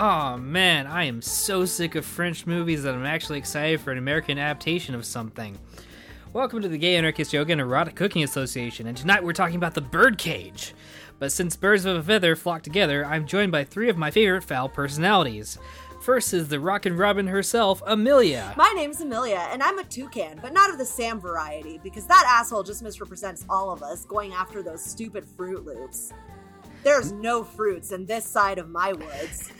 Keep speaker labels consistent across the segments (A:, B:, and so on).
A: Oh man, I am so sick of French movies that I'm actually excited for an American adaptation of something. Welcome to the Gay Anarchist Yoga and Erotic Cooking Association, and tonight we're talking about the birdcage. But since birds of a feather flock together, I'm joined by three of my favorite foul personalities. First is the Rockin' Robin herself, Amelia.
B: My name's Amelia, and I'm a toucan, but not of the Sam variety, because that asshole just misrepresents all of us going after those stupid Fruit Loops. There's no fruits in this side of my woods.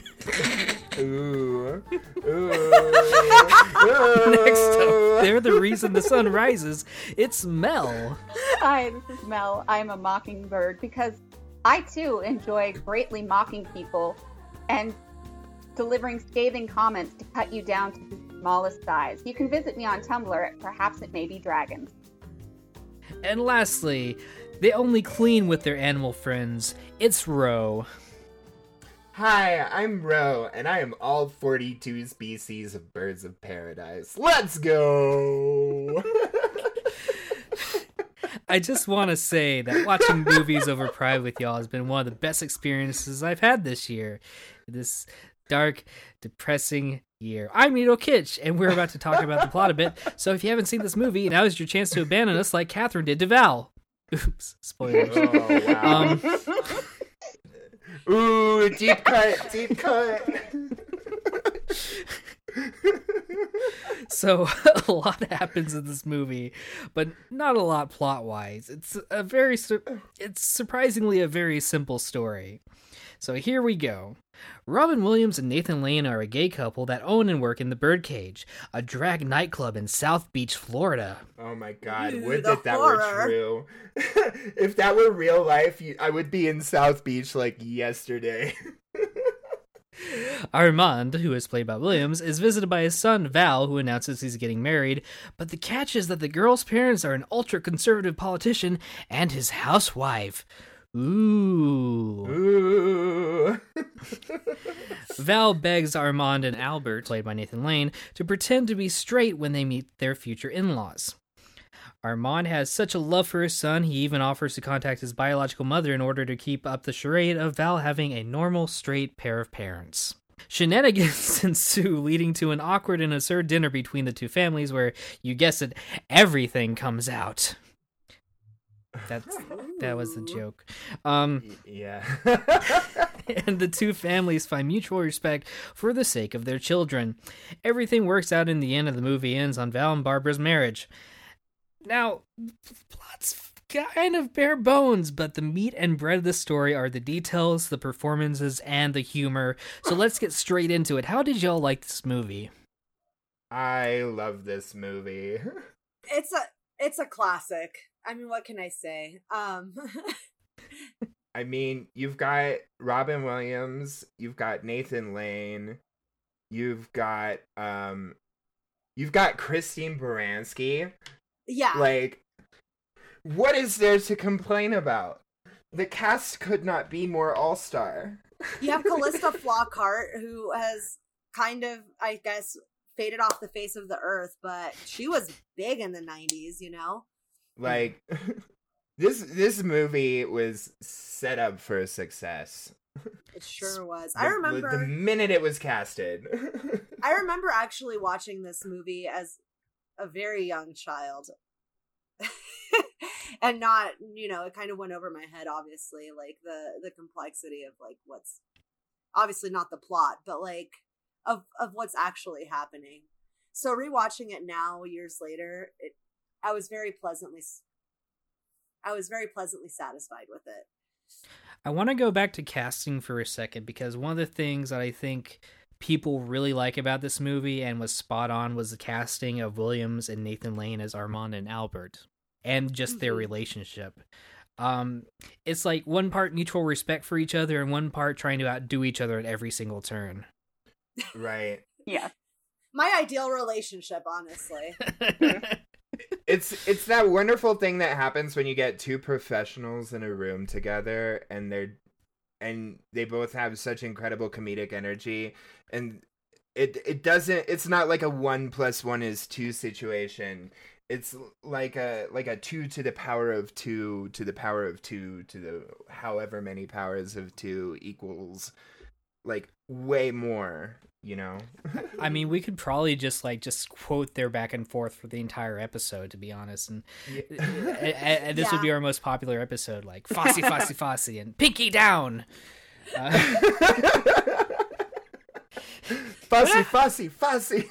C: Ooh. Ooh.
A: Next up, they're the reason the sun rises. It's Mel.
D: Hi, this is Mel. I'm a mockingbird because I too enjoy greatly mocking people and delivering scathing comments to cut you down to the smallest size. You can visit me on Tumblr at Perhaps It May Be Dragons.
A: And lastly, they only clean with their animal friends. It's Row.
C: Hi, I'm Row, and I am all 42 species of birds of paradise. Let's go!
A: I just want to say that watching movies over Pride with y'all has been one of the best experiences I've had this year. This dark, depressing year. I'm Nato Kitsch, and we're about to talk about the plot a bit. So if you haven't seen this movie, now is your chance to abandon us like Catherine did to Val. Oops, spoilers.
C: oh, wow.
A: Um,
C: Ooh, deep cut, deep cut.
A: so a lot happens in this movie, but not a lot plot wise. It's a very, sur- it's surprisingly a very simple story. So here we go. Robin Williams and Nathan Lane are a gay couple that own and work in the Birdcage, a drag nightclub in South Beach, Florida.
C: Oh my god,
B: Ew,
C: would
B: the
C: that that were true. if that were real life, I would be in South Beach like yesterday.
A: Armand, who is played by Williams, is visited by his son Val, who announces he's getting married. But the catch is that the girl's parents are an ultra conservative politician and his housewife. Ooh.
C: Ooh.
A: Val begs Armand and Albert, played by Nathan Lane, to pretend to be straight when they meet their future in laws. Armand has such a love for his son, he even offers to contact his biological mother in order to keep up the charade of Val having a normal, straight pair of parents. Shenanigans ensue, leading to an awkward and absurd dinner between the two families where, you guess it, everything comes out. That's that was the joke. Um,
C: yeah.
A: and the two families find mutual respect for the sake of their children. Everything works out in the end, and the movie ends on Val and Barbara's marriage. Now, plot's kind of bare bones, but the meat and bread of the story are the details, the performances, and the humor. So let's get straight into it. How did y'all like this movie?
C: I love this movie.
B: It's a it's a classic. I mean, what can I say? Um
C: I mean, you've got Robin Williams, you've got Nathan Lane, you've got um you've got Christine Baranski.
B: yeah.
C: Like what is there to complain about? The cast could not be more all-star.
B: You have Calista Flockhart, who has kind of, I guess, faded off the face of the earth, but she was big in the '90s. You know,
C: Like this this movie was set up for a success.
B: it sure was.
C: The-
B: I
C: the-
B: remember.
C: the minute it was casted.
B: I remember actually watching this movie as a very young child. and not, you know, it kind of went over my head obviously, like the the complexity of like what's obviously not the plot, but like of of what's actually happening. So rewatching it now years later, it I was very pleasantly I was very pleasantly satisfied with it.
A: I want to go back to casting for a second because one of the things that I think people really like about this movie and was spot on was the casting of Williams and Nathan Lane as Armand and Albert and just their
B: Mhm.
A: relationship. Um, it's like one part mutual respect for each other and one part trying to outdo each other at every single turn.
C: right.
D: Yeah.
B: My ideal relationship, honestly.
C: It's it's that wonderful thing that happens when you get two professionals in a room together and they're and they both have such incredible comedic energy and it it doesn't it's not like a one plus one is two situation it's like a like a two to the power of two to the power of two to the however many powers of two equals like way more. You know.
A: I mean, we could probably just like just quote their back and forth for the entire episode, to be honest, and, and, and this would be our most popular episode, like Fosse, Fosse, Fosse, and Pinky down. Uh,
C: fussy, fussy, fussy.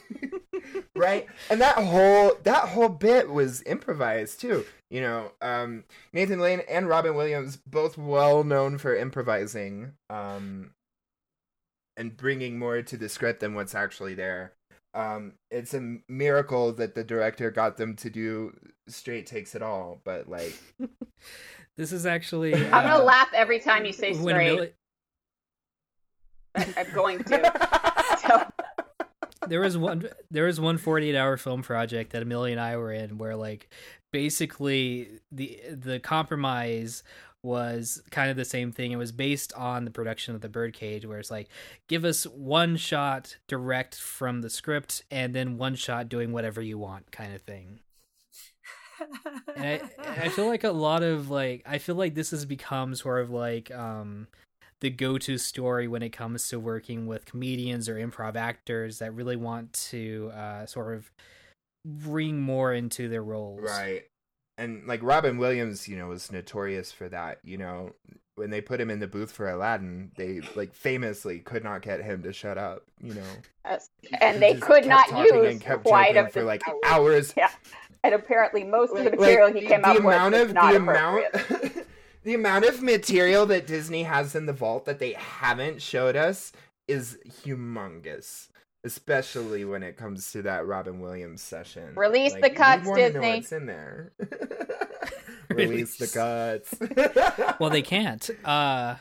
C: right? And that whole that whole bit was improvised too. You know, um, Nathan Lane and Robin Williams both well known for improvising um, and bringing more to the script than what's actually there. Um, it's a miracle that the director got them to do straight takes at all, but like
A: this is actually.
D: I'm
A: uh,
D: gonna laugh every time you say straight.
A: Millie-
D: I- I'm going to. So,
A: there was one there was one 48 hour film project that Amelia and I were in where like basically the the compromise was kind of the same thing. It was based on the production of the Birdcage, where it's like, give us one shot direct from the script, and then one shot doing whatever you want, kind of thing. And I, I feel like a lot of like, I feel like this has become sort of like um, the go-to story when it comes to working with comedians or improv actors that really want to uh, sort of bring more into their roles.
C: Right. And like Robin Williams, you know, was notorious for that. You know, when they put him in the booth for Aladdin, they like famously could not get him to shut up. You know,
D: and
C: He
D: they could not use
C: and kept
D: quite a
C: for like
D: hours. Yeah, and apparently most of the
C: Like,
D: material he came
C: the
D: with
C: amount
D: was
C: of
D: not
C: the amount the amount of material that Disney has in the vault that they haven't showed us is humongous. Especially when it comes to that Robin Williams session.
D: Release
C: Like,
D: the
C: we
D: cuts,
C: wanna know
D: Disney.
C: what's in there. Release the
A: Release.
C: cuts.
A: Well, they can't. Uh,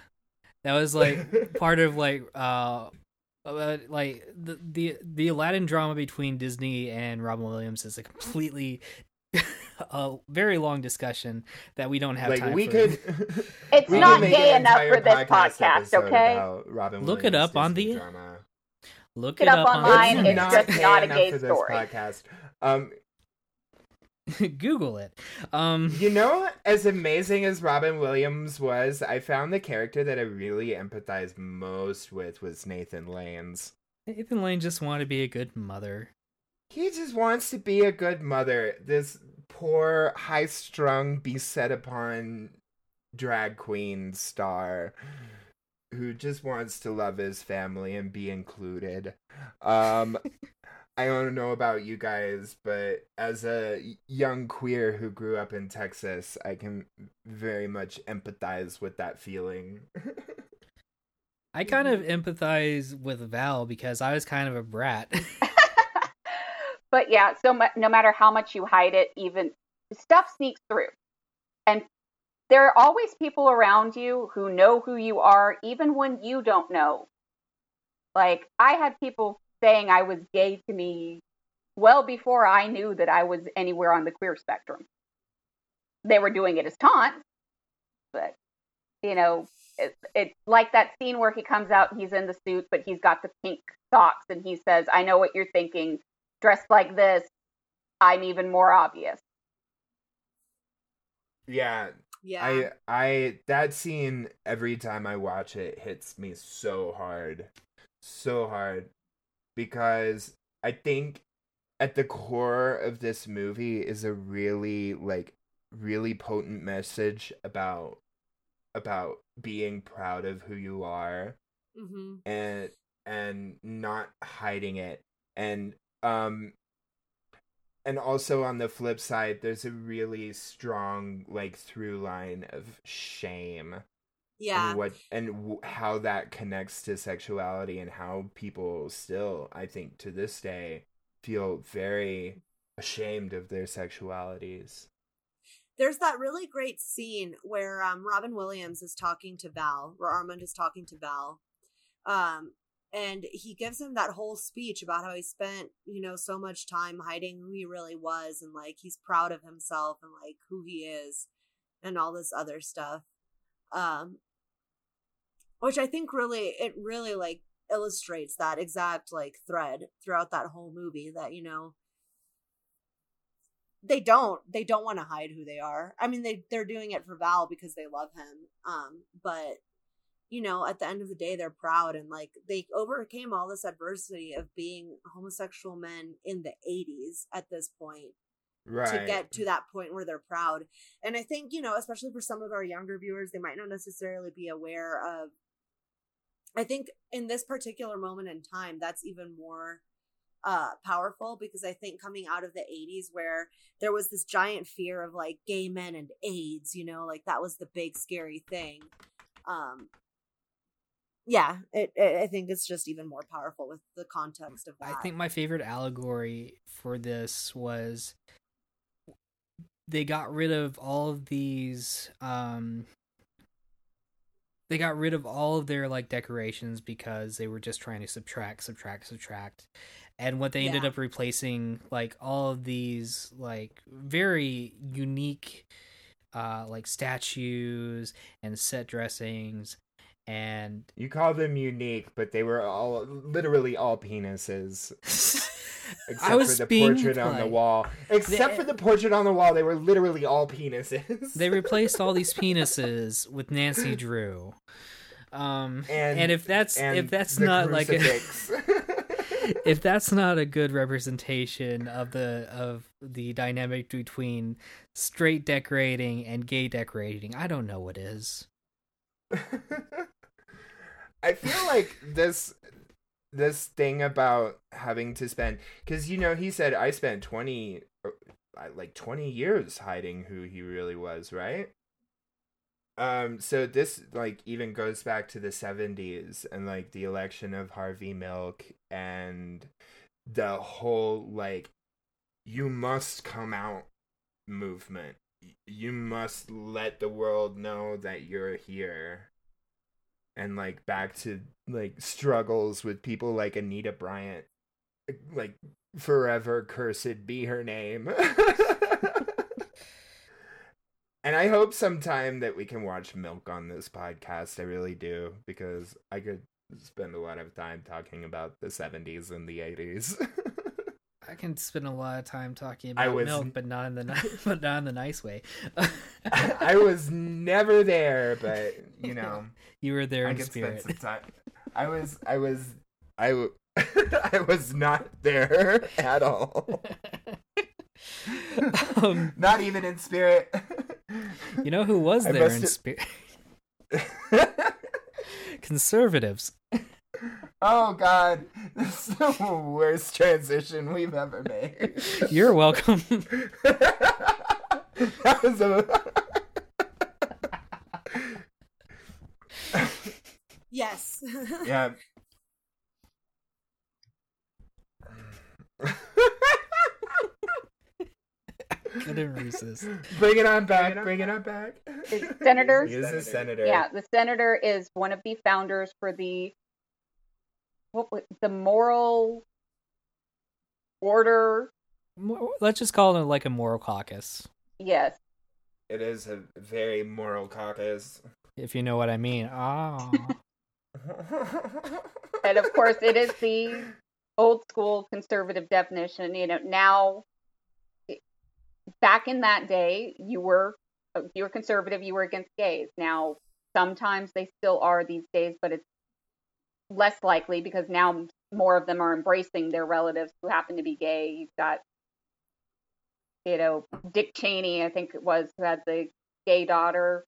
A: that was like part of like uh, uh, like the the the Aladdin drama between Disney and Robin Williams is a completely a very long discussion that we don't have
C: like
A: time
C: we
A: for.
C: could.
D: It's
C: we
D: not
C: could
D: gay enough for this podcast,
C: episode
D: okay?
C: about Robin
A: Look it
C: Williams
A: up on the-
C: drama.
A: Look
D: Look
A: it
D: it up
A: up
D: online,
A: on
D: it's
C: not
D: just not a
C: enough
D: gay
C: for this
D: story.
C: podcast. Um,
A: Google it. Um,
C: You know, as amazing as Robin Williams was, I found the character that I really empathized most with was Nathan Lane's.
A: Nathan Lane just wanted to be a good mother.
C: He just wants to be a good mother. This poor, high strung, beset upon drag queen star who just wants to love his family and be included. Um, I don't know about you guys, but as a young queer who grew up in Texas, I can very much empathize with that feeling.
A: I kind of empathize with Val because I was kind of a brat.
D: but yeah, so mu- no matter how much you hide it, even stuff sneaks through. And there are always people around you who know who you are, even when you don't know. Like, I had people saying I was gay to me well before I knew that I was anywhere on the queer spectrum. They were doing it as taunts, but, you know, it's, like that scene where he comes out, he's in the suit, but he's got the pink socks, and he says, I know what you're thinking. Dressed like this, I'm even more obvious.
C: yeah,
B: yeah.
C: I I that scene every time I watch it hits me so hard. So hard because I think at the core of this movie is a really like really potent message about about being proud of who you are
B: hmm
C: and and not hiding it and um and also on the flip side there's a really strong like through line of shame
B: Yeah.
C: and what and w- how that connects to sexuality and how people still i think to this day feel very ashamed of their sexualities
B: There's that really great scene where um, Robin Williams is talking to Val, where Armand is talking to Val, um, and he gives him that whole speech about how he spent, you know, so much time hiding who he really was, and like he's proud of himself and like who he is, and all this other stuff, um, which I think really it really like illustrates that exact like thread throughout that whole movie that you know they don't they don't want to hide who they are. I mean they they're doing it for val because they love him um but you know, at the end of the day, they're proud and like they overcame all this adversity of being homosexual men in the 80s at this point
C: right.
B: to get to that point where they're proud. And I think, you know, especially for some of our younger viewers, they might not necessarily be aware of. I think in this particular moment in time, that's even more uh powerful because I think coming out of the 80s where there was this giant fear of like gay men and AIDS, you know, like that was the big scary thing. Um yeah, it, it I think it's just even more powerful with the context of that.
A: I think my favorite allegory for this was they got rid of all of these um they got rid of all of their like decorations because they were just trying to subtract subtract subtract and what they ended up replacing like all of these like very unique uh like statues and set dressings and
C: You call them unique, but they were all literally all penises. Except
A: I was
C: for the portrait on the wall. Except
A: They-
C: for the portrait on the wall, they were literally all penises.
A: they replaced all these penises with Nancy Drew. Um and,
C: And-
A: if that's
C: and
A: if that's not like a, if that's not a good representation of the of the dynamic between straight decorating and gay decorating, I don't know what is.
C: I feel like this this thing about having to spend because you know he said I spent twenty uh, like twenty years hiding who he really was, right? Um, so this like even goes back to the seventies and like the election of Harvey Milk and the whole like you must come out movement. You must let the world know that you're here and like back to like struggles with people like Anita Bryant, like forever cursed be her name. and I hope sometime that we can watch Milk on this podcast. I really do because I could spend a lot of time talking about the 70s and the 80s.
A: I can spend a lot of time talking about
C: was-
A: milk, but not in the but not in the nice way.
C: I was never there, but you know.
A: you were there
C: I
A: in spirit.
C: spend some time. I was, I was, I, w- I was not there at all.
A: um,
C: not even in spirit.
A: you know who was there in
C: must-
A: spirit? Conservatives.
C: Oh God, this is the worst transition we've ever made.
A: You're welcome.
C: that was a.
B: yes.
C: yeah.
A: Couldn't resist.
C: Bring it on back. Bring it on back.
D: Senator?
C: He is a senator.
D: Yeah, the senator is one of the founders for the what was the moral order.
A: Let's just call it like a moral caucus,
D: Yes,
C: It is a very moral caucus.
A: if you know what I mean. Ah,
D: and of course it is the old school conservative definition. You know, now back in that day, you were you were conservative, you were against gays. Now sometimes they still are these days, but it's less likely because now more of them are embracing their relatives who happen to be gay. You've got you know, Dick Cheney, I think it was, who had the gay daughter.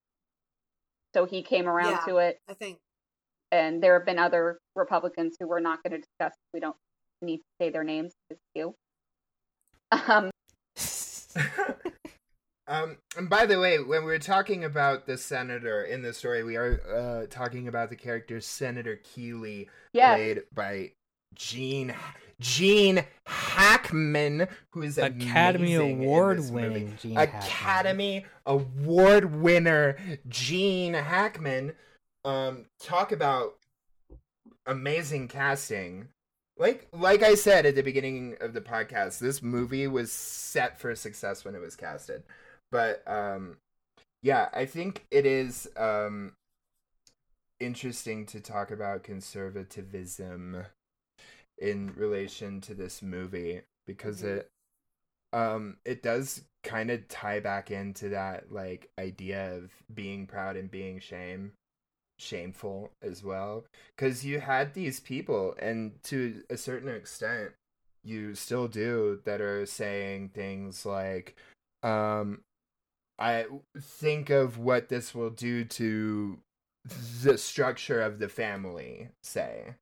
D: So he came around
B: Yeah.
D: to it.
B: I think
D: And there have been other Republicans who we're not going to discuss. We don't need to say their names. It's you. Um,
C: um, and by the way, when we're talking about the senator in the story, we are uh, talking about the character Senator Keeley,
D: yes.
C: played by Gene Gene Hackman, who is an Academy
A: Award
C: this
A: winning Gene Hackman.
C: Academy Award winner Gene Hackman. Um, talk about amazing casting. Like like I said at the beginning of the podcast, this movie was set for success when it was casted. But um yeah, I think it is um interesting to talk about conservatism in relation to this movie because
B: Mhm.
C: it um it does kind of tie back into that like idea of being proud and being shame shameful as well because you had these people and to a certain extent you still do that are saying things like um i think of what this will do to the structure of the family say.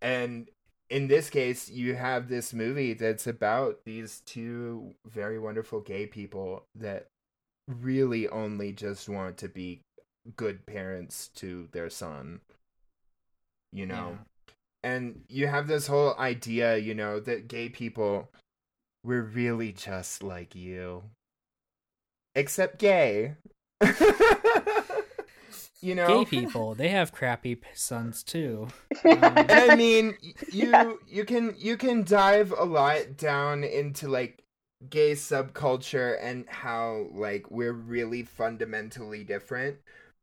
C: And in this case you have this movie that's about these two very wonderful gay people that really only just want to be good parents to their son you know? And you have this whole idea you know that gay people we're really just like you except gay you know
A: Gay people, they have crappy sons too.
C: and
A: Um,
C: I mean, you you can you can dive a lot down into like gay subculture and how like we're really fundamentally different.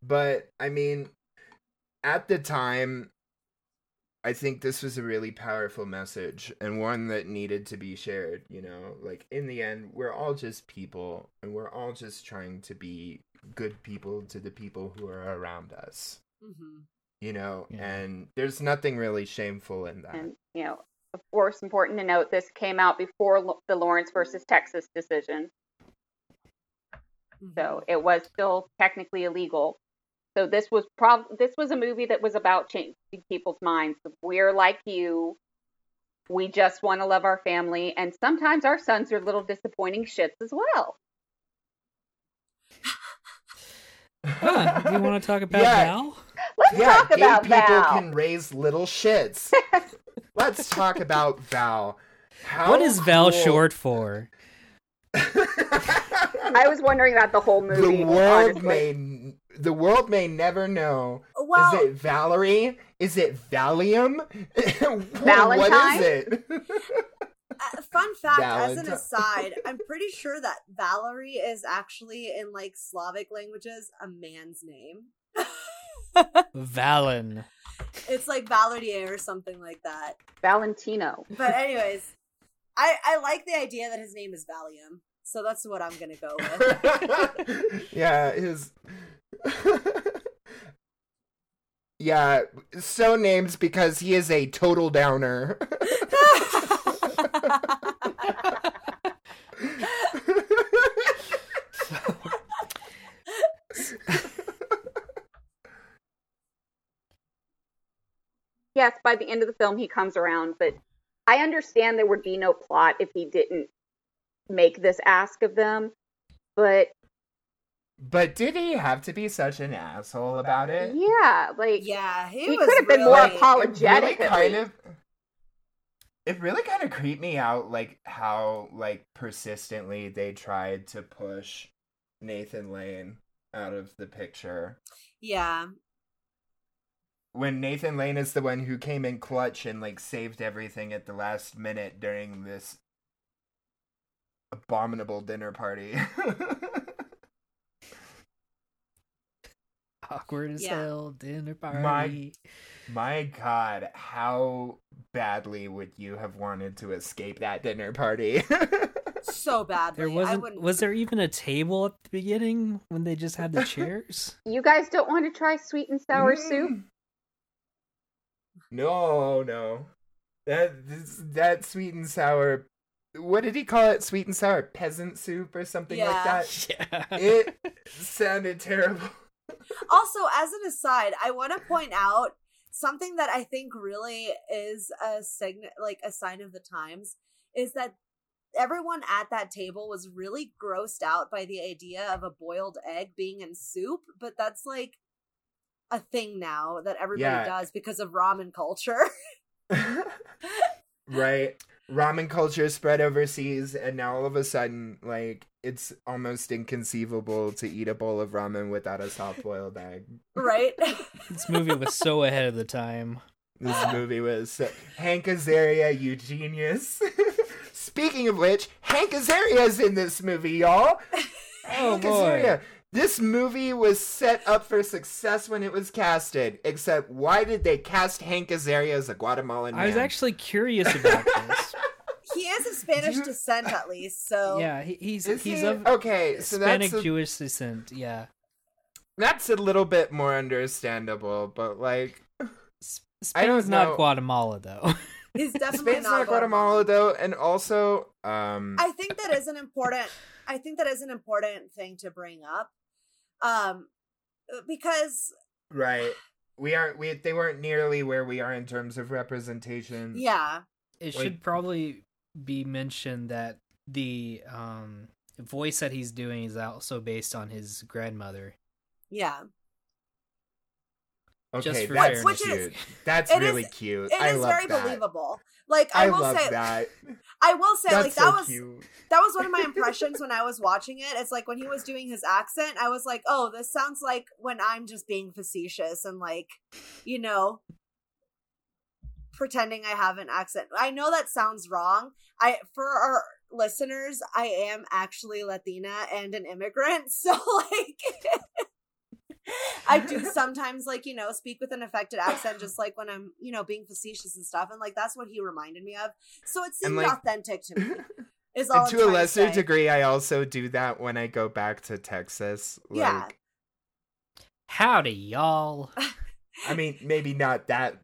C: But I mean, at the time, I think this was a really powerful message and one that needed to be shared. You know, like in the end, we're all just people, and we're all just trying to be good people to the people who are around us
B: hmm
C: you know
A: Yeah.
C: and there's nothing really shameful in that
D: and you know, of course, important to note this came out before the Lawrence versus Texas decision,
B: Mm-hmm.
D: so it was still technically illegal. So this was prob this was a movie that was about changing people's minds. We're like you. We just want to love our family, and sometimes our sons are little disappointing shits as well.
A: huh, do you want to talk about
C: Yeah.
A: Val?
D: Let's
C: yeah
D: talk
C: gay
D: about
C: people
D: Val.
C: can raise little shits let's talk about val How
A: what is Val
C: cool-
A: short for?
D: I was wondering that the whole movie.
C: the world
D: honestly.
C: may the world may never know
B: Well,
C: is it valerie is it valium what
D: Valentine?
C: is it
B: uh, fun fact as an aside, I'm pretty sure that Valerie is actually in like Slavic languages a man's name.
A: Valen.
B: It's like Valadier or something like that.
D: Valentino.
B: But anyways, I I like the idea that his name is Valium. So that's what I'm gonna go with.
C: yeah, his. yeah, so named because he is a total downer.
D: yes, by the end of the film he comes around, but I understand there would be no plot if he didn't make this ask of them. But
C: but did he have to be such an asshole about it?
D: yeah, like
B: yeah, he,
D: He could have been more apologetic.
C: It really kind of. It really kind of creeped me out, like how like persistently they tried to push Nathan Lane out of the picture.
B: Yeah,
C: when Nathan Lane is the one who came in clutch and like saved everything at the last minute during this abominable dinner party.
A: Awkward as
B: Yeah.
A: hell dinner party.
C: My- My god, how badly would you have wanted to escape that dinner party?
B: so badly.
A: There wasn't.
B: wouldn't.
A: Was there even a table at the beginning when they just had the chairs?
D: you guys don't want to try sweet and sour soup.
C: Mm. No, no. That that sweet and sour what did he call it? Sweet and sour peasant soup or something like that?
A: yeah.
C: It sounded terrible.
B: Also, as an aside, I want to point out something that I think really is a sign, like a sign of the times, is that everyone at that table was really grossed out by the idea of a boiled egg being in soup, but that's like a thing now that everybody
C: Yeah.
B: does because of ramen culture.
C: right. Ramen culture spread overseas, and now all of a sudden, like, it's almost inconceivable to eat a bowl of ramen without a soft boiled egg.
B: right?
A: this movie was so ahead of the time.
C: This movie was Hank Azaria, you genius. Speaking of which, Hank azaria is in this movie, y'all.
A: Oh
C: Hank
A: boy.
C: Azaria. This movie was set up for success when it was casted. Except, why did they cast Hank Azaria as a Guatemalan man?
A: I was actually curious about this.
B: He is of Spanish
C: You-
B: descent, at least. So
A: yeah, he, he's
C: Is
A: he's
C: he?
A: of
C: okay, so
A: Hispanic
C: that's a-
A: Jewish descent. Yeah,
C: That's a little bit more understandable, but like I don't
A: Spain's not
C: know.
A: Guatemala though.
B: He's definitely
C: Spain's
B: not
C: not Guatemala though, and also um
B: I think that is an important. I think that is an important thing to bring up, um, because
C: right. We aren't we they weren't nearly where we are in terms of representation.
B: yeah,
A: it
C: Like-
A: should probably be mentioned that the um voice that he's doing is also based on his grandmother.
B: yeah,
C: Okay,
A: Just
C: that's
B: fairness.
C: cute.
B: Which is-
C: that's really
B: is-
C: cute.
B: it
C: I
B: is
C: love
B: very
C: that.
B: believable. Like I,
C: I
B: will
C: love
B: say,
C: that.
B: I will say,
C: That's
B: like
C: so
B: that was
C: cute.
B: that was one of my impressions when I was watching it. It's like when he was doing his accent, I was like, oh, this sounds like when I'm just being facetious and like, you know, pretending I have an accent. I know that sounds wrong. I for our listeners, I am actually Latina and an immigrant, so like I do sometimes like, you know, speak with an affected accent just like when I'm, you know, being facetious and stuff and like that's what he reminded me of. So it seemed
C: like-
B: authentic to me. Is all
C: And to a lesser
B: say.
C: degree, I also do that when I go back to Texas. Like,
B: Yeah.
A: Howdy, y'all.
C: I mean, maybe not that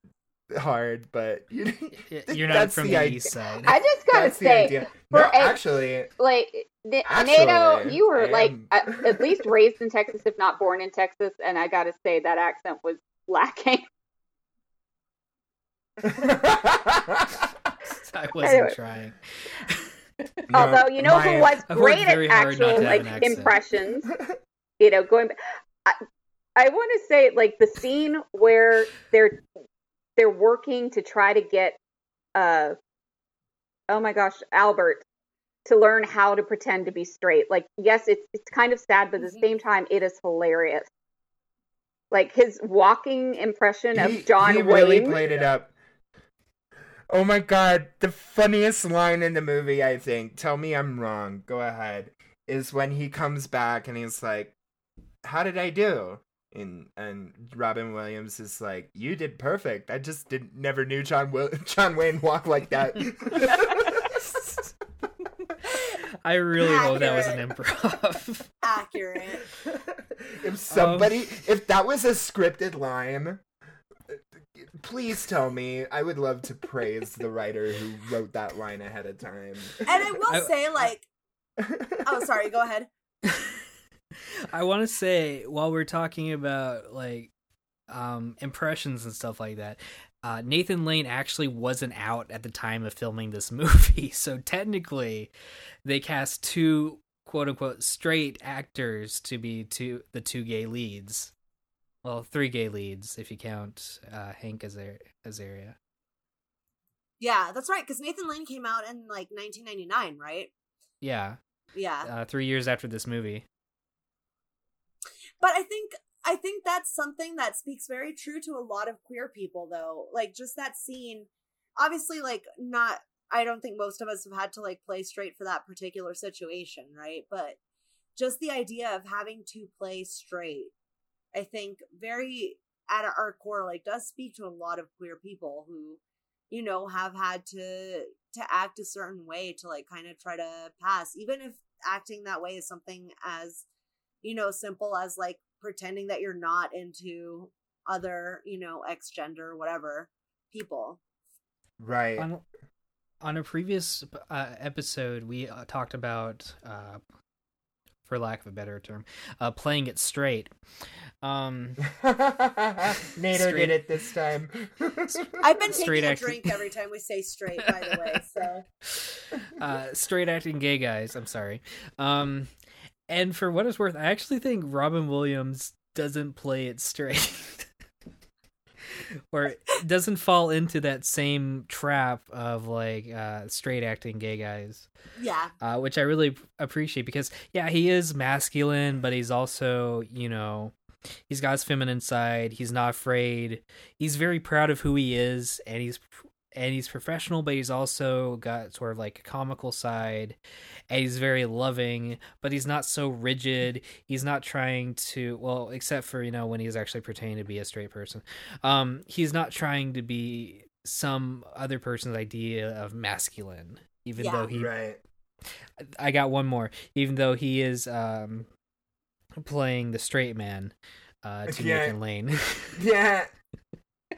C: hard, but you
A: Y- You're not from
C: the
A: the,
C: idea.
A: east side.
D: I just gotta
C: That's
D: say,
C: idea.
D: for
C: No,
D: a-
C: actually,
D: like N-
C: Actually,
D: Nato, you were
C: I
D: like
C: am-
D: at, at least raised in Texas, if not born in Texas, and I gotta say that accent was lacking.
A: I wasn't
D: Anyway.
A: trying.
C: No,
D: Although you know who was great at
A: hard
D: actual like
A: accent.
D: impressions, you know, going. I, I want to say like the scene where they're they're working to try to get uh oh my gosh Albert to learn how to pretend to be straight. Like yes, it's it's kind of sad, but at the
B: Mhm.
D: same time, it is hilarious. Like his walking impression of
C: he,
D: John
C: he
D: Wayne.
C: really played it up. Oh my god, the funniest line in the movie, I think. Tell me I'm wrong. Go ahead. Is when he comes back and he's like, "How did I do?" And and Robin Williams is like, "You did perfect. I just did never knew John Will- John Wayne walk like that."
A: I really hope that was an improv.
B: accurate.
C: if somebody, um, if that was a scripted line, please tell me. I would love to praise the writer who wrote that line ahead of time.
B: And I will
A: I-
B: say, like, oh, sorry, go ahead.
A: I want to say while we're talking about like um impressions and stuff like that, uh, Nathan Lane actually wasn't out at the time of filming this movie, so technically, they cast two quote unquote straight actors to be two the two gay leads. Well, three gay leads if you count uh, Hank Azaria. Azaria.
B: Yeah, that's right. Because Nathan Lane came out in like 1999, right?
A: Yeah,
B: Yeah,
A: uh, three years after this movie.
B: But I think I think that's something that speaks very true to a lot of queer people, though. Like just that scene. Obviously, like not. I don't think most of us have had to like play straight for that particular situation, right? But just the idea of having to play straight, I think very at our core, like does speak to a lot of queer people who, you know, have had to to act a certain way to like kind of try to pass, even if acting that way is something as you know simple as like pretending that you're not into other you know ex gender whatever people
C: right.
A: on on a previous uh, episode we uh, talked about uh for lack of a better term uh playing it straight um
C: Nato
A: Straight-
C: did it this time.
B: i've been
A: Straight
B: taking a
A: acting.
B: drink every time we say straight by the way so
A: uh straight acting gay guys i'm sorry um and for what it's worth i actually think robin williams doesn't play it straight or doesn't fall into that same trap of like uh straight acting gay guys
B: yeah
A: uh, which I really appreciate because yeah, he is masculine, but he's also you know he's got his feminine side. He's not afraid. He's very proud of who he is, and he's and he's professional, but he's also got sort of like a comical side, and he's very loving, but he's not so rigid. He's not trying to well, except for you know when he's actually pretending to be a straight person. Um, he's not trying to be some other person's idea of masculine, even
B: Yeah.
A: though he
C: right.
A: I got one more. Even though he is um playing the straight man, uh, to
C: Yeah.
A: Nathan Lane.
C: Yeah.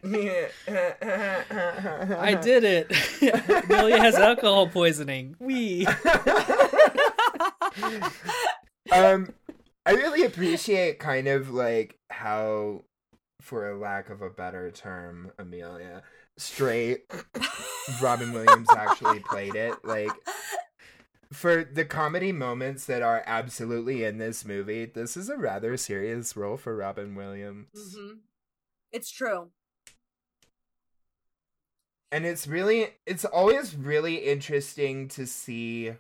C: Yeah.
A: I did it. Amelia has alcohol poisoning. We.
C: um I really appreciate kind of like how for a lack of a better term, Amelia, straight Robin Williams actually played it. Like for the comedy moments that are absolutely in this movie, this is a rather serious role for Robin Williams.
B: hmm It's true.
C: And it's really it's always really interesting to see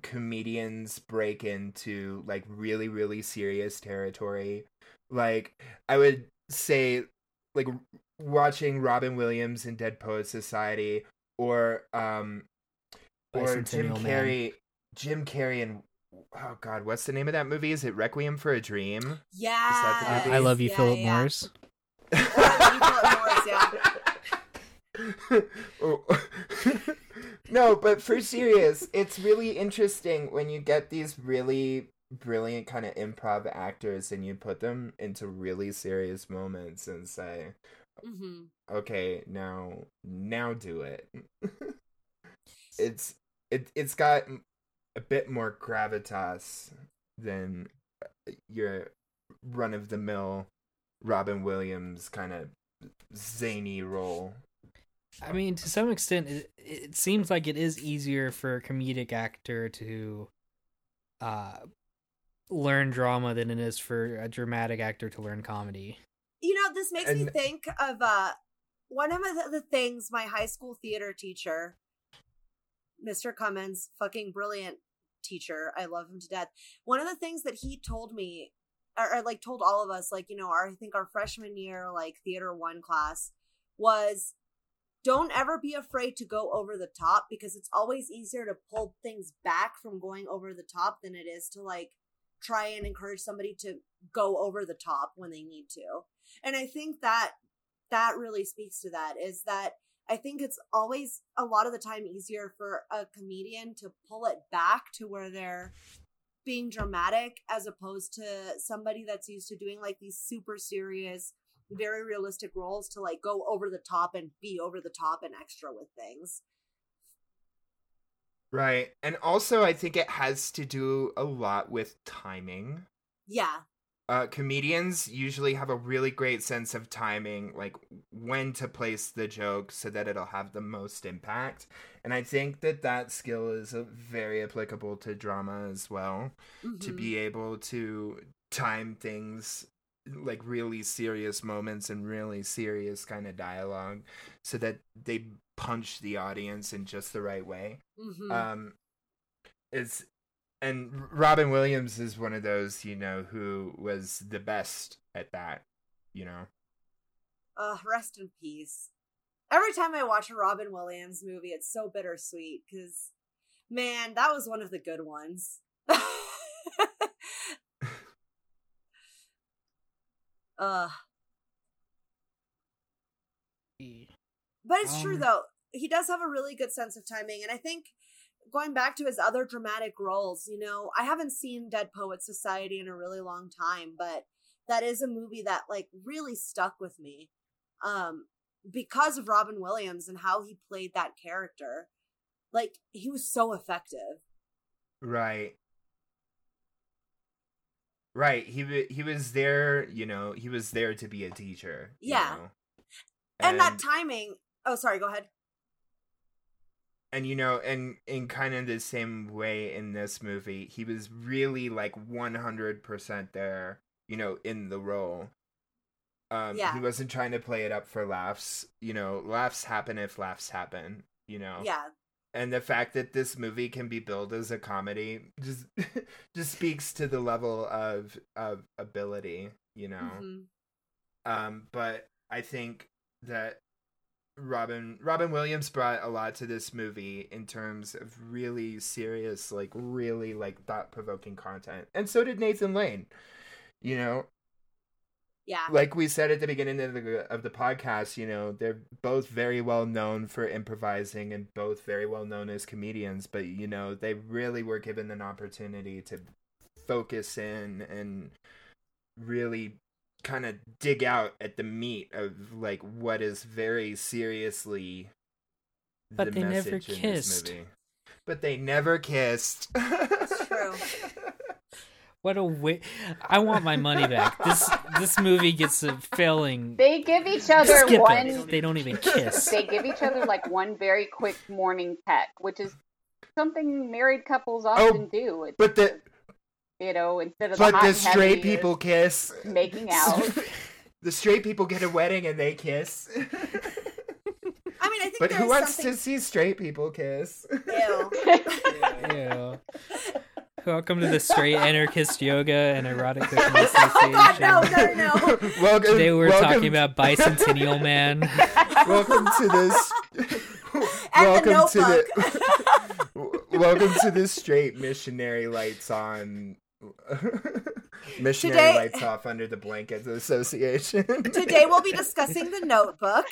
C: comedians break into like really really serious territory. Like I would say like watching Robin Williams in Dead poets Society or um or Jim
A: Bicentennial Man.
C: Carrey Jim Carrey and oh god, what's the name of that movie? Is it Requiem for a Dream?
B: Yeah.
C: the?
A: I love you,
B: Yeah,
A: Philip
B: yeah.
A: Morris.
B: I love you,
C: Oh. no, but for serious, it's really interesting when you get these really brilliant kind of improv actors and you put them into really serious moments and say,
B: hmm
C: "Okay, now now do it." it's it it's got a bit more gravitas than your run of the mill Robin Williams kind of zany role.
A: I mean, to some extent, it, it seems like it is easier for a comedic actor to uh, learn drama than it is for a dramatic actor to learn comedy.
B: You know, this makes me think of uh one of the, the things my high school theater teacher, Mr. Cummins, fucking brilliant teacher. I love him to death. One of the things that he told me, or, or like told all of us, like, you know, our, I think our freshman year, like theater one class, was don't ever be afraid to go over the top because it's always easier to pull things back from going over the top than it is to like try and encourage somebody to go over the top when they need to. And I think that that really speaks to that is that I think it's always a lot of the time easier for a comedian to pull it back to where they're being dramatic as opposed to somebody that's used to doing like these super serious, very realistic roles to like go over the top and be over the top and extra with things.
C: Right. And also, I think it has to do a lot with timing.
B: Yeah.
C: Uh, comedians usually have a really great sense of timing, like when to place the joke so that it'll have the most impact. And I think that that skill is very applicable to drama as well. To
B: Mhm.
C: be able to time things like really serious moments and really serious kind of dialogue so that they punch the audience in just the right way.
B: Mhm.
C: Um, it's and Robin Williams is one of those you know who was the best at that. You know,
B: Uh, rest in peace. Every time I watch a Robin Williams movie, it's so bittersweet because, man, that was one of the good ones. uh, but it's true
A: Um,
B: though. He does have a really good sense of timing, and I think going back to his other dramatic roles, you know, I haven't seen Dead Poets Society in a really long time, but that is a movie that like really stuck with me. Um because of Robin Williams and how he played that character. Like he was so effective.
C: right? Right. He he was there. You know, he was there to be a teacher. you
B: Yeah.
C: know?
B: And, that timing Oh, sorry, go ahead.
C: and you know and in kind of the same way in this movie he was really like 100% there you know in the role um
B: Yeah.
C: he wasn't trying to play it up for laughs you know laughs happen if laughs happen you know
B: Yeah.
C: And the fact that this movie can be billed as a comedy just just speaks to the level of of ability you know
B: Mhm.
C: um, but I think that Robin Robin Williams brought a lot to this movie in terms of really serious, like really like thought provoking content, and so did Nathan Lane. You know,
B: Yeah.
C: like we said at the beginning of the of the podcast, you know, they're both very well known for improvising and both very well known as comedians, but you know, they really were given an opportunity to focus in and really kind of dig out at the meat of like what is very seriously
A: But
C: the
A: they never
C: message in this
A: kissed.
C: movie. But they never kissed.
B: It's true.
A: What a wa- I want my money back. This this movie gets a failing.
D: They give each other
A: Skip
D: one.
A: it. They don't even kiss.
D: They give each other like one very quick morning peck, which is something married couples oh, often do. It's,
C: Oh, but the
D: you know, instead of
C: but
D: the, hot
C: the straight
D: heavy,
C: people kiss.
D: making out.
C: the straight people get a wedding and they kiss.
B: I mean, I think
C: but who wants
B: something.
C: to see straight people kiss?
B: Ew.
A: Ew. Welcome to the Straight Anarchist Yoga and Erotic Cooking
B: Oh God, no,
A: Association.
B: no, no.
C: welcome,
A: Today we're
C: welcome,
A: talking about Bicentennial Man.
C: welcome to this.
B: And
C: welcome
B: the
C: to the. welcome to the straight missionary lights on. missionary
B: Today-
C: lights off under the blankets association.
B: Today we'll be discussing the Notebook.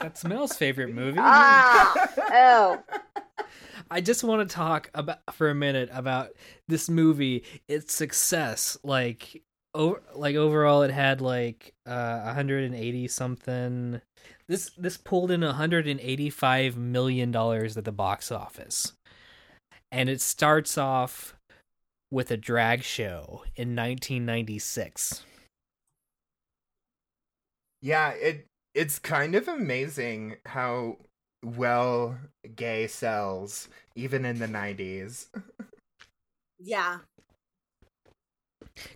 A: That's Mel's favorite movie.
D: ah, oh,
A: I just want to talk about for a minute about this movie, its success. Like over like overall it had like uh 180 something. This this pulled in 185 million dollars at the box office. And it starts off with a drag show in 1996.
C: Yeah, it it's kind of amazing how well gay sells even in the 90s.
B: Yeah.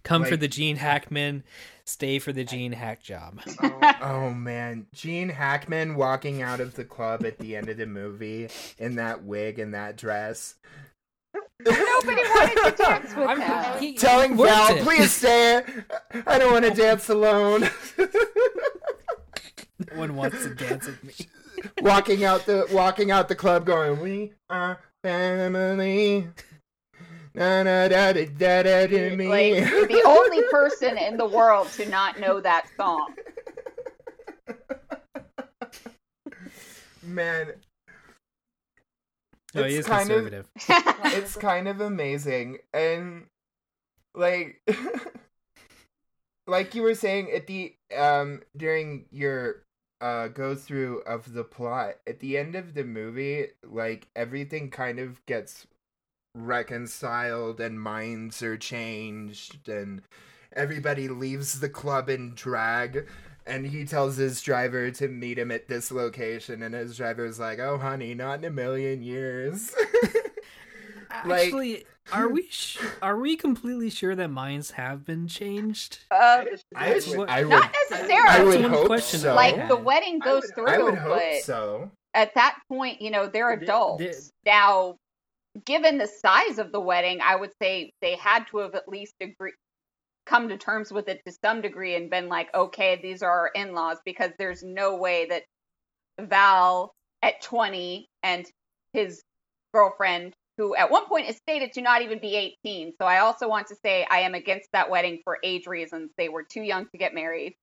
A: Come for the Gene Hackman, stay for the Gene Hack job.
C: Oh. oh man, Gene Hackman walking out of the club at the end of the movie in that wig and that dress.
D: nobody wanted to dance with
A: I'm-
D: him.
A: he-
C: Telling
A: worked
C: Val,
A: it.
C: please stay. I don't want to dance alone.
A: No one wants to dance with me.
C: Walking out the walking out the club going, We are family. Na, na, da, da, da, da, da, me.
D: Like you're the only person in the world to not know that song.
C: Man,
A: No,
C: It's
A: he is
C: kind of-
A: conservative.
C: it's kind of amazing and like like you were saying at the um during your uh go through of the plot at the end of the movie like everything kind of gets reconciled and minds are changed and everybody leaves the club in drag. And he tells his driver to meet him at this location and his driver's like oh honey not in a million years. Like-
A: Actually, are we sh- are we completely sure that minds have been changed?
D: Uh,
C: I,
A: what-
C: I would,
D: not necessarily.
C: I would
A: That's one
C: hope
A: question
C: so.
D: like the wedding goes through,
C: I would hope
D: but
C: so.
D: at that point, you know, they're
A: The-
D: adults.
A: the-
D: now, given the size of the wedding, I would say they had to have at least agree come to terms with it to some degree and been like, okay, these are our in-laws because there's no way that Val at 20 and his girlfriend who at one point is stated to not even be 18. So I also want to say I am against that wedding for age reasons. They were too young to get married.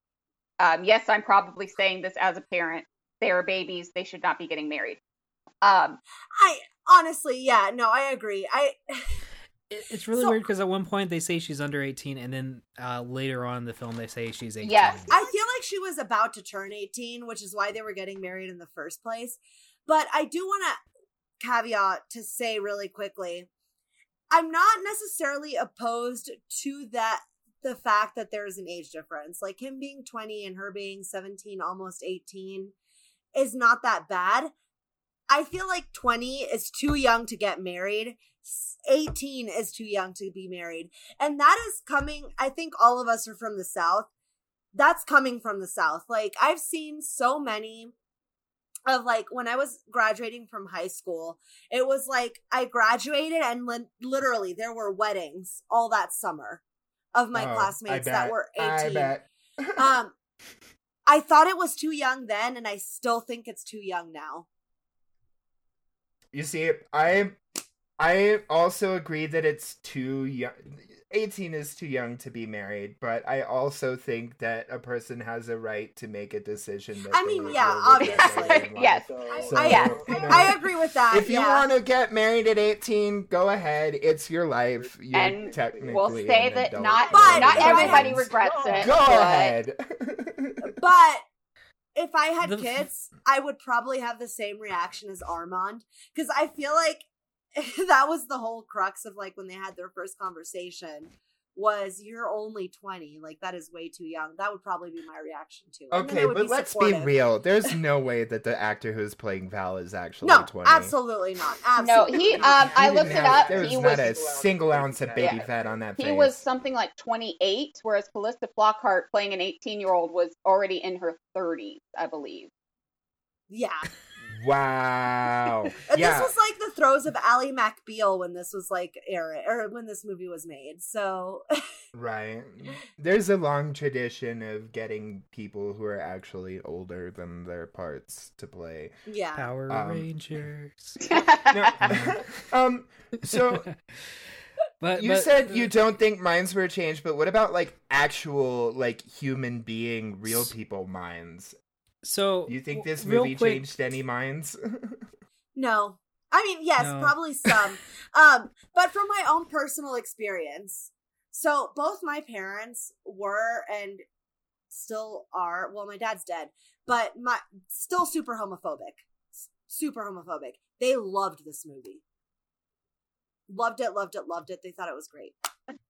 D: Um, yes, I'm probably saying this as a parent. They are babies. They should not be getting married. Um,
B: I honestly, yeah, no, I agree. I
A: It's really
B: So-
A: weird because at one point they say she's under 18, and then uh, later on in the film they say she's 18.
D: Yes.
B: I feel like she was about to turn 18, which is why they were getting married in the first place. But I do want to caveat to say really quickly I'm not necessarily opposed to that the fact that there's an age difference. Like him being 20 and her being 17, almost 18 is not that bad. I feel like 20 is too young to get married. 18 is too young to be married. And that is coming, I think all of us are from the South. That's coming from the South. Like, I've seen so many of like when I was graduating from high school, it was like I graduated and li- literally there were weddings all that summer of my
C: Oh,
B: classmates that were
C: I
B: 18.
C: bet.
B: Um, I thought it was too young then, and I still think it's too young now.
C: You see, I I also agree that it's too young. 18 is too young to be married, but I also think that a person has a right to make a decision. That
B: I mean, yeah, obviously.
C: their life.
D: Yes.
C: So,
B: I,
D: Yeah.
C: you know,
B: I agree with that.
C: if you
B: yeah.
C: want to get married at 18, go ahead. It's your life. You're
D: and
C: technically
D: we'll say
C: an
D: that not
B: But
D: not everybody
B: had-
D: regrets it.
C: Go
D: but-
C: ahead.
B: But if I had kids, I would probably have the same reaction as Armand because I feel like that was the whole crux of like when they had their first conversation was you're only 20 like that is way too young that would probably be my reaction to it.
C: Okay, but
B: be
C: let's
B: supportive.
C: be real. There's no way that the actor who's playing Val is actually
B: no
C: 20.
B: absolutely not
D: No,
B: absolutely
D: he.
B: not.
D: Um, I looked
C: didn't
D: it up.
C: There was
D: He
C: not
D: was
C: a single ounce of baby
D: Yeah.
C: fat on that face.
D: he was something like 28, whereas Calista Flockhart playing an 18 year old was already in her 30s, I believe.
B: yeah
C: Wow. Yeah.
B: this was like the throes of Ally McBeal when this was like era or when this movie was made so
C: Right. There's a long tradition of getting people who are actually older than their parts to play.
B: yeah
A: Power
C: Um,
A: Rangers.
C: No, um so
A: But
C: you
A: but-
C: said you don't think minds were changed, but what about like actual like human being real people minds?
A: So
C: you think this movie
A: quick-
C: changed any minds?
B: No. I mean, yes,
A: No.
B: probably some. um, but from my own personal experience, so both my parents were and still are, well, my dad's dead, but my still super homophobic. Super homophobic. They loved this movie. Loved it, loved it, loved it. They thought it was great.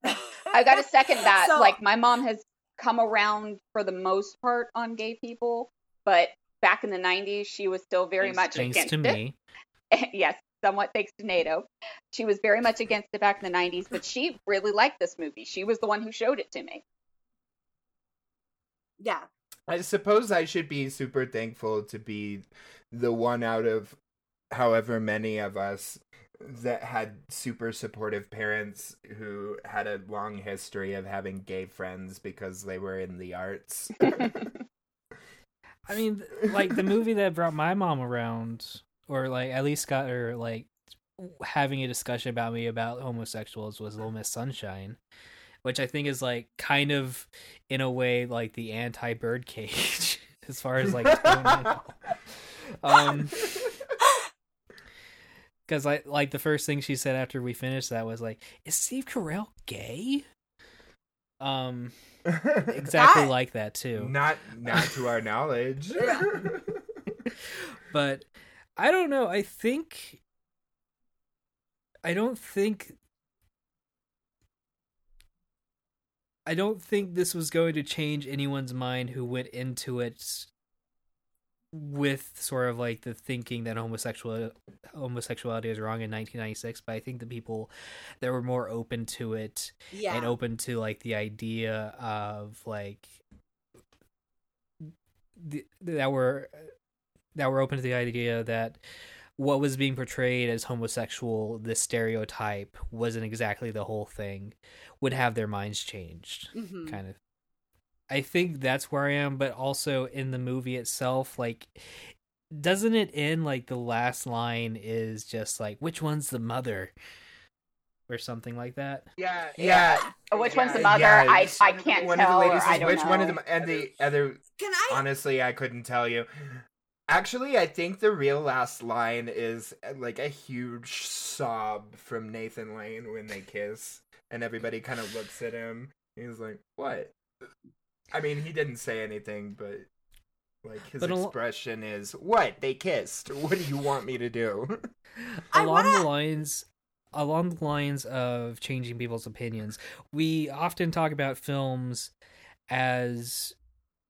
D: I got to second that.
B: So-
D: like, my mom has come around for the most part on gay people, but back in the 90s, she was still very
E: Thanks-
D: much
A: thanks
D: against
A: to
D: it.
A: me.
D: yes, somewhat thanks to Nato. She was very much against it back in the 90s, but she really liked this movie. She was the one who showed it to me.
B: Yeah.
C: I suppose I should be super thankful to be the one out of however many of us that had super supportive parents who had a long history of having gay friends because they were in the arts.
A: I mean, like the movie that brought my mom around, or like at least got her like having a discussion about me about homosexuals was Little Miss Sunshine, which I think is like kind of in a way like the anti Birdcage as far as like tone and all. um because like like the first thing she said after we finished that was like is steve carell gay um exactly like that too
C: Not not to our knowledge.
A: but I don't know. I think I don't think I don't think this was going to change anyone's mind who went into it with sort of like the thinking that homosexual homosexuality is wrong in 1996 but i think the people that were more open to it
B: Yeah.
A: and open to like the idea of like the, that were that were open to the idea that what was being portrayed as homosexual this stereotype wasn't exactly the whole thing would have their minds changed
B: Mhm.
A: kind of i think that's where i am but also in the movie itself like doesn't it end like the last line is just like which one's the mother or something like that
C: yeah, yeah.
D: Which one's the mother?
C: yeah.
D: I, I can't
C: One
D: tell.
C: of the ladies
D: or
C: says, which
D: know.
C: one of them and the other
B: Can I?
C: Honestly, I couldn't tell you. Actually, I think the real last line is uh, like a huge sob from Nathan Lane when they kiss, and everybody kind of looks at him. He's like, "What?" I mean, he didn't say anything, but like his
A: But a lo-
C: expression is, "What? They kissed. What do you want me to do?"
A: Along
B: wanna-
A: the lines along the lines of changing people's opinions we often talk about films as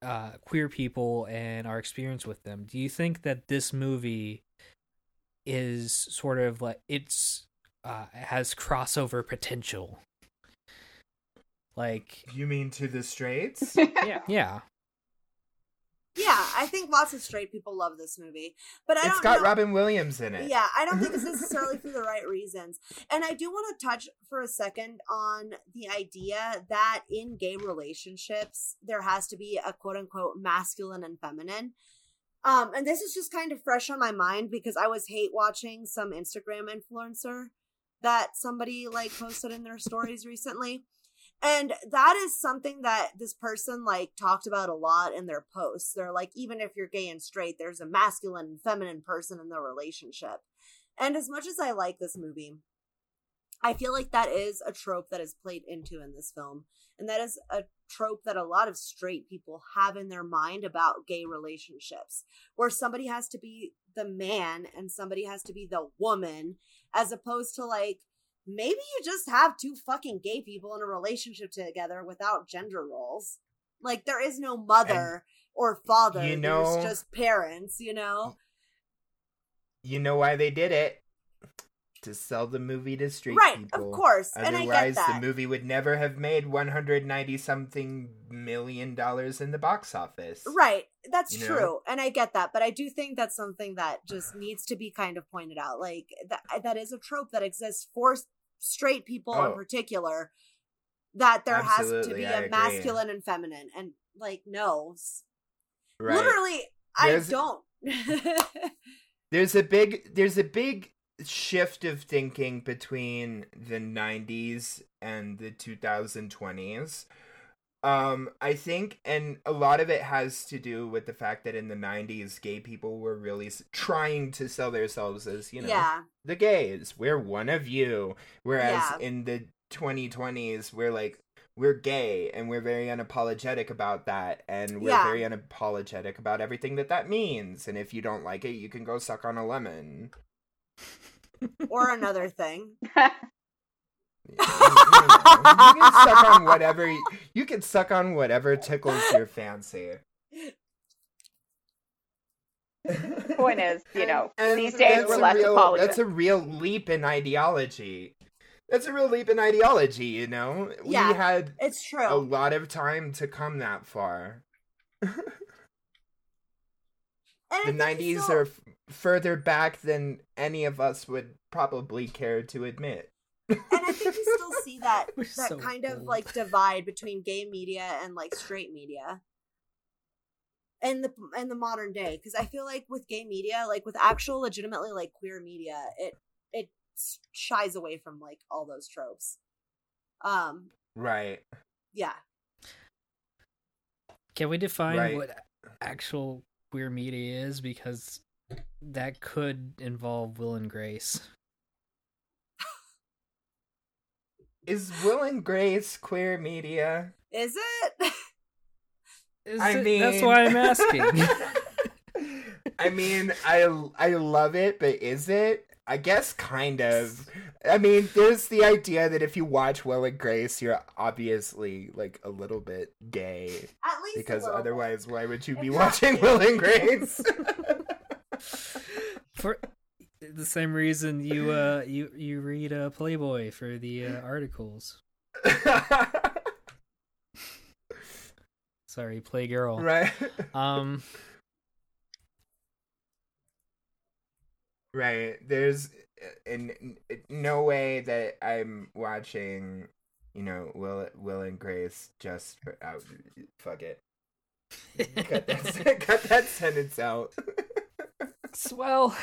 A: uh, queer people and our experience with them do you think that this movie is sort of like it's uh, has crossover potential like
C: you mean to the straights?
E: Yeah.
A: yeah
B: Yeah, I think lots of straight people love this movie, but I
C: it's
B: don't It's
C: got
B: know.
C: Robin Williams in it.
B: Yeah, I don't think it's necessarily for the right reasons. And I do want to touch for a second on the idea that in gay relationships, there has to be a quote unquote masculine and feminine. Um, and this is just kind of fresh on my mind because I was hate watching some Instagram influencer that somebody like posted in their stories recently. And that is something that this person like talked about a lot in their posts. They're like, even if you're gay and straight, there's a masculine and feminine person in the relationship. And as much as I like this movie, I feel like that is a trope that is played into in this film. And that is a trope that a lot of straight people have in their mind about gay relationships, where somebody has to be the man and somebody has to be the woman, as opposed to like, maybe you just have two fucking gay people in a relationship together without gender roles. Like, there is no mother and, or father, you know, there's just parents, you know?
C: You know why they did it? to sell the movie to street
B: right,
C: people.
B: Of course, And I
C: otherwise the movie would never have made one hundred ninety something million dollars in the box office.
B: Right, that's you true, know? and I get that, but I do think that's something that just needs to be kind of pointed out. Like that, that is a trope that exists for straight people oh. in particular. That there Absolutely, has to be a masculine and feminine, and like no, right. literally, there's, I don't.
C: there's a big, there's a big shift of thinking between the 90s and the 2020s um i think and a lot of it has to do with the fact that in the 90s gay people were really trying to sell themselves as you know
B: yeah.
C: the gays we're one of you whereas yeah. in the 2020s we're like we're gay and we're very unapologetic about that and we're yeah. very unapologetic about everything that that means and if you don't like it you can go suck on a lemon
B: or another thing.
C: you, can suck on whatever you can suck on whatever tickles your fancy.
D: Point is, you know, and these days we're less
C: real, That's a real leap in ideology. That's a real leap in ideology, you know?
B: Yeah,
C: we had
B: it's true.
C: a lot of time to come that far. the 90s still... are f- further back than any of us would probably care to admit.
B: and I think you still see that that so kind old. of like divide between gay media and like straight media in the in the modern day because I feel like with gay media, like with actual legitimately like queer media, it it shies away from like all those tropes. Um
C: Right.
B: Yeah.
A: Can we define right. what actual queer media is because that could involve Will and Grace.
C: Is Will and Grace queer media?
B: Is it?
A: Is I it? mean, that's why I'm asking.
C: I mean, I I love it, but is it? I guess kind of. I mean, there's the idea that if you watch Will and Grace, you're obviously like a little bit gay.
B: At least
C: because otherwise, bit. why would you be watching Will and Grace?
A: for the same reason you uh you you read uh Playboy for the uh, articles. Sorry, Playgirl.
C: Right.
A: Um.
C: Right. There's in, in no way that I'm watching, you know, Will Will and Grace just out. Fuck it. cut that cut that sentence out.
A: Swell.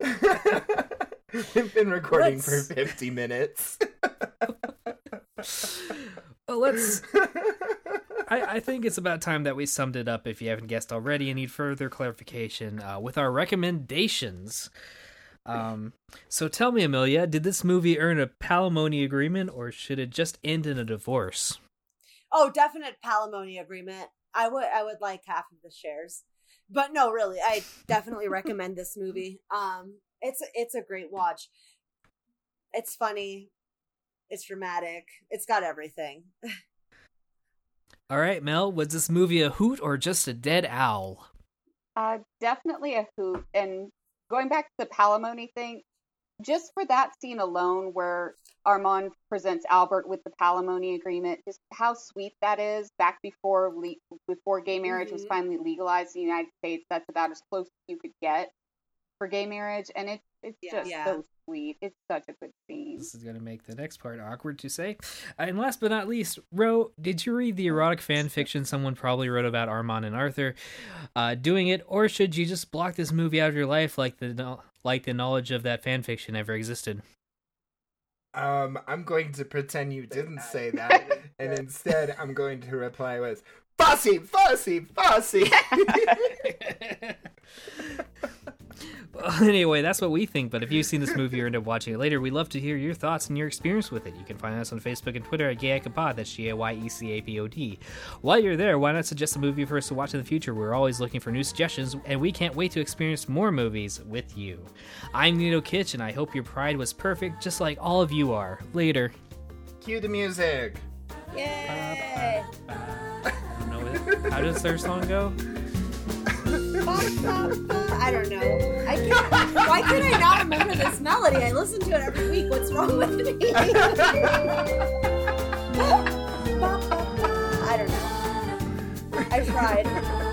C: We've been recording let's... for 50 minutes.
A: well, let's. I, I, think it's about time that we summed it up if you haven't guessed already and need further clarification uh, with our recommendations. Um, so tell me, Amelia, did this movie earn a palimony agreement or should it just end in a divorce?
B: Oh, definite palimony agreement. I would I would like half of the shares but no, really, I definitely recommend this movie. Um, it's it's a great watch. It's funny, it's dramatic, it's got everything.
A: All right, Mel, was this movie a hoot or just a dead owl?
D: Uh, definitely a hoot. And going back to the palimony thing, just for that scene alone where Armand presents Albert with the palimony agreement, just how sweet that is. Back before le- before gay marriage mm-hmm. was finally legalized in the United States, that's about as close as you could get for gay marriage, and it's it's yeah, just yeah. so sweet. It's such a good scene.
A: This is gonna make the next part awkward to say. And last but not least, Row, did you read the erotic fan fiction someone probably wrote about Armand and Arthur uh, doing it, or should you just block this movie out of your life like the like the knowledge of that fan fiction ever existed?
C: Um, I'm going to pretend you didn't say that, and instead I'm going to reply with Fosse, Fosse, Fosse.
A: Well, anyway, that's what we think. But if you've seen this movie or end up watching it later, we'd love to hear your thoughts and your experience with it. You can find us on Facebook and Twitter at GAYECAPod. That's G A Y E C A P O D. While you're there, why not suggest a movie for us to watch in the future? We're always looking for new suggestions, and we can't wait to experience more movies with you. I'm Nino Kitch, and I hope your pride was perfect, just like all of you are. Later.
C: Cue the music.
B: Yay!
A: Uh, I don't know it. How does their song go?
B: I don't know. I can't. Why can I not remember this melody? I listen to it every week. What's wrong with me? I don't know. I tried.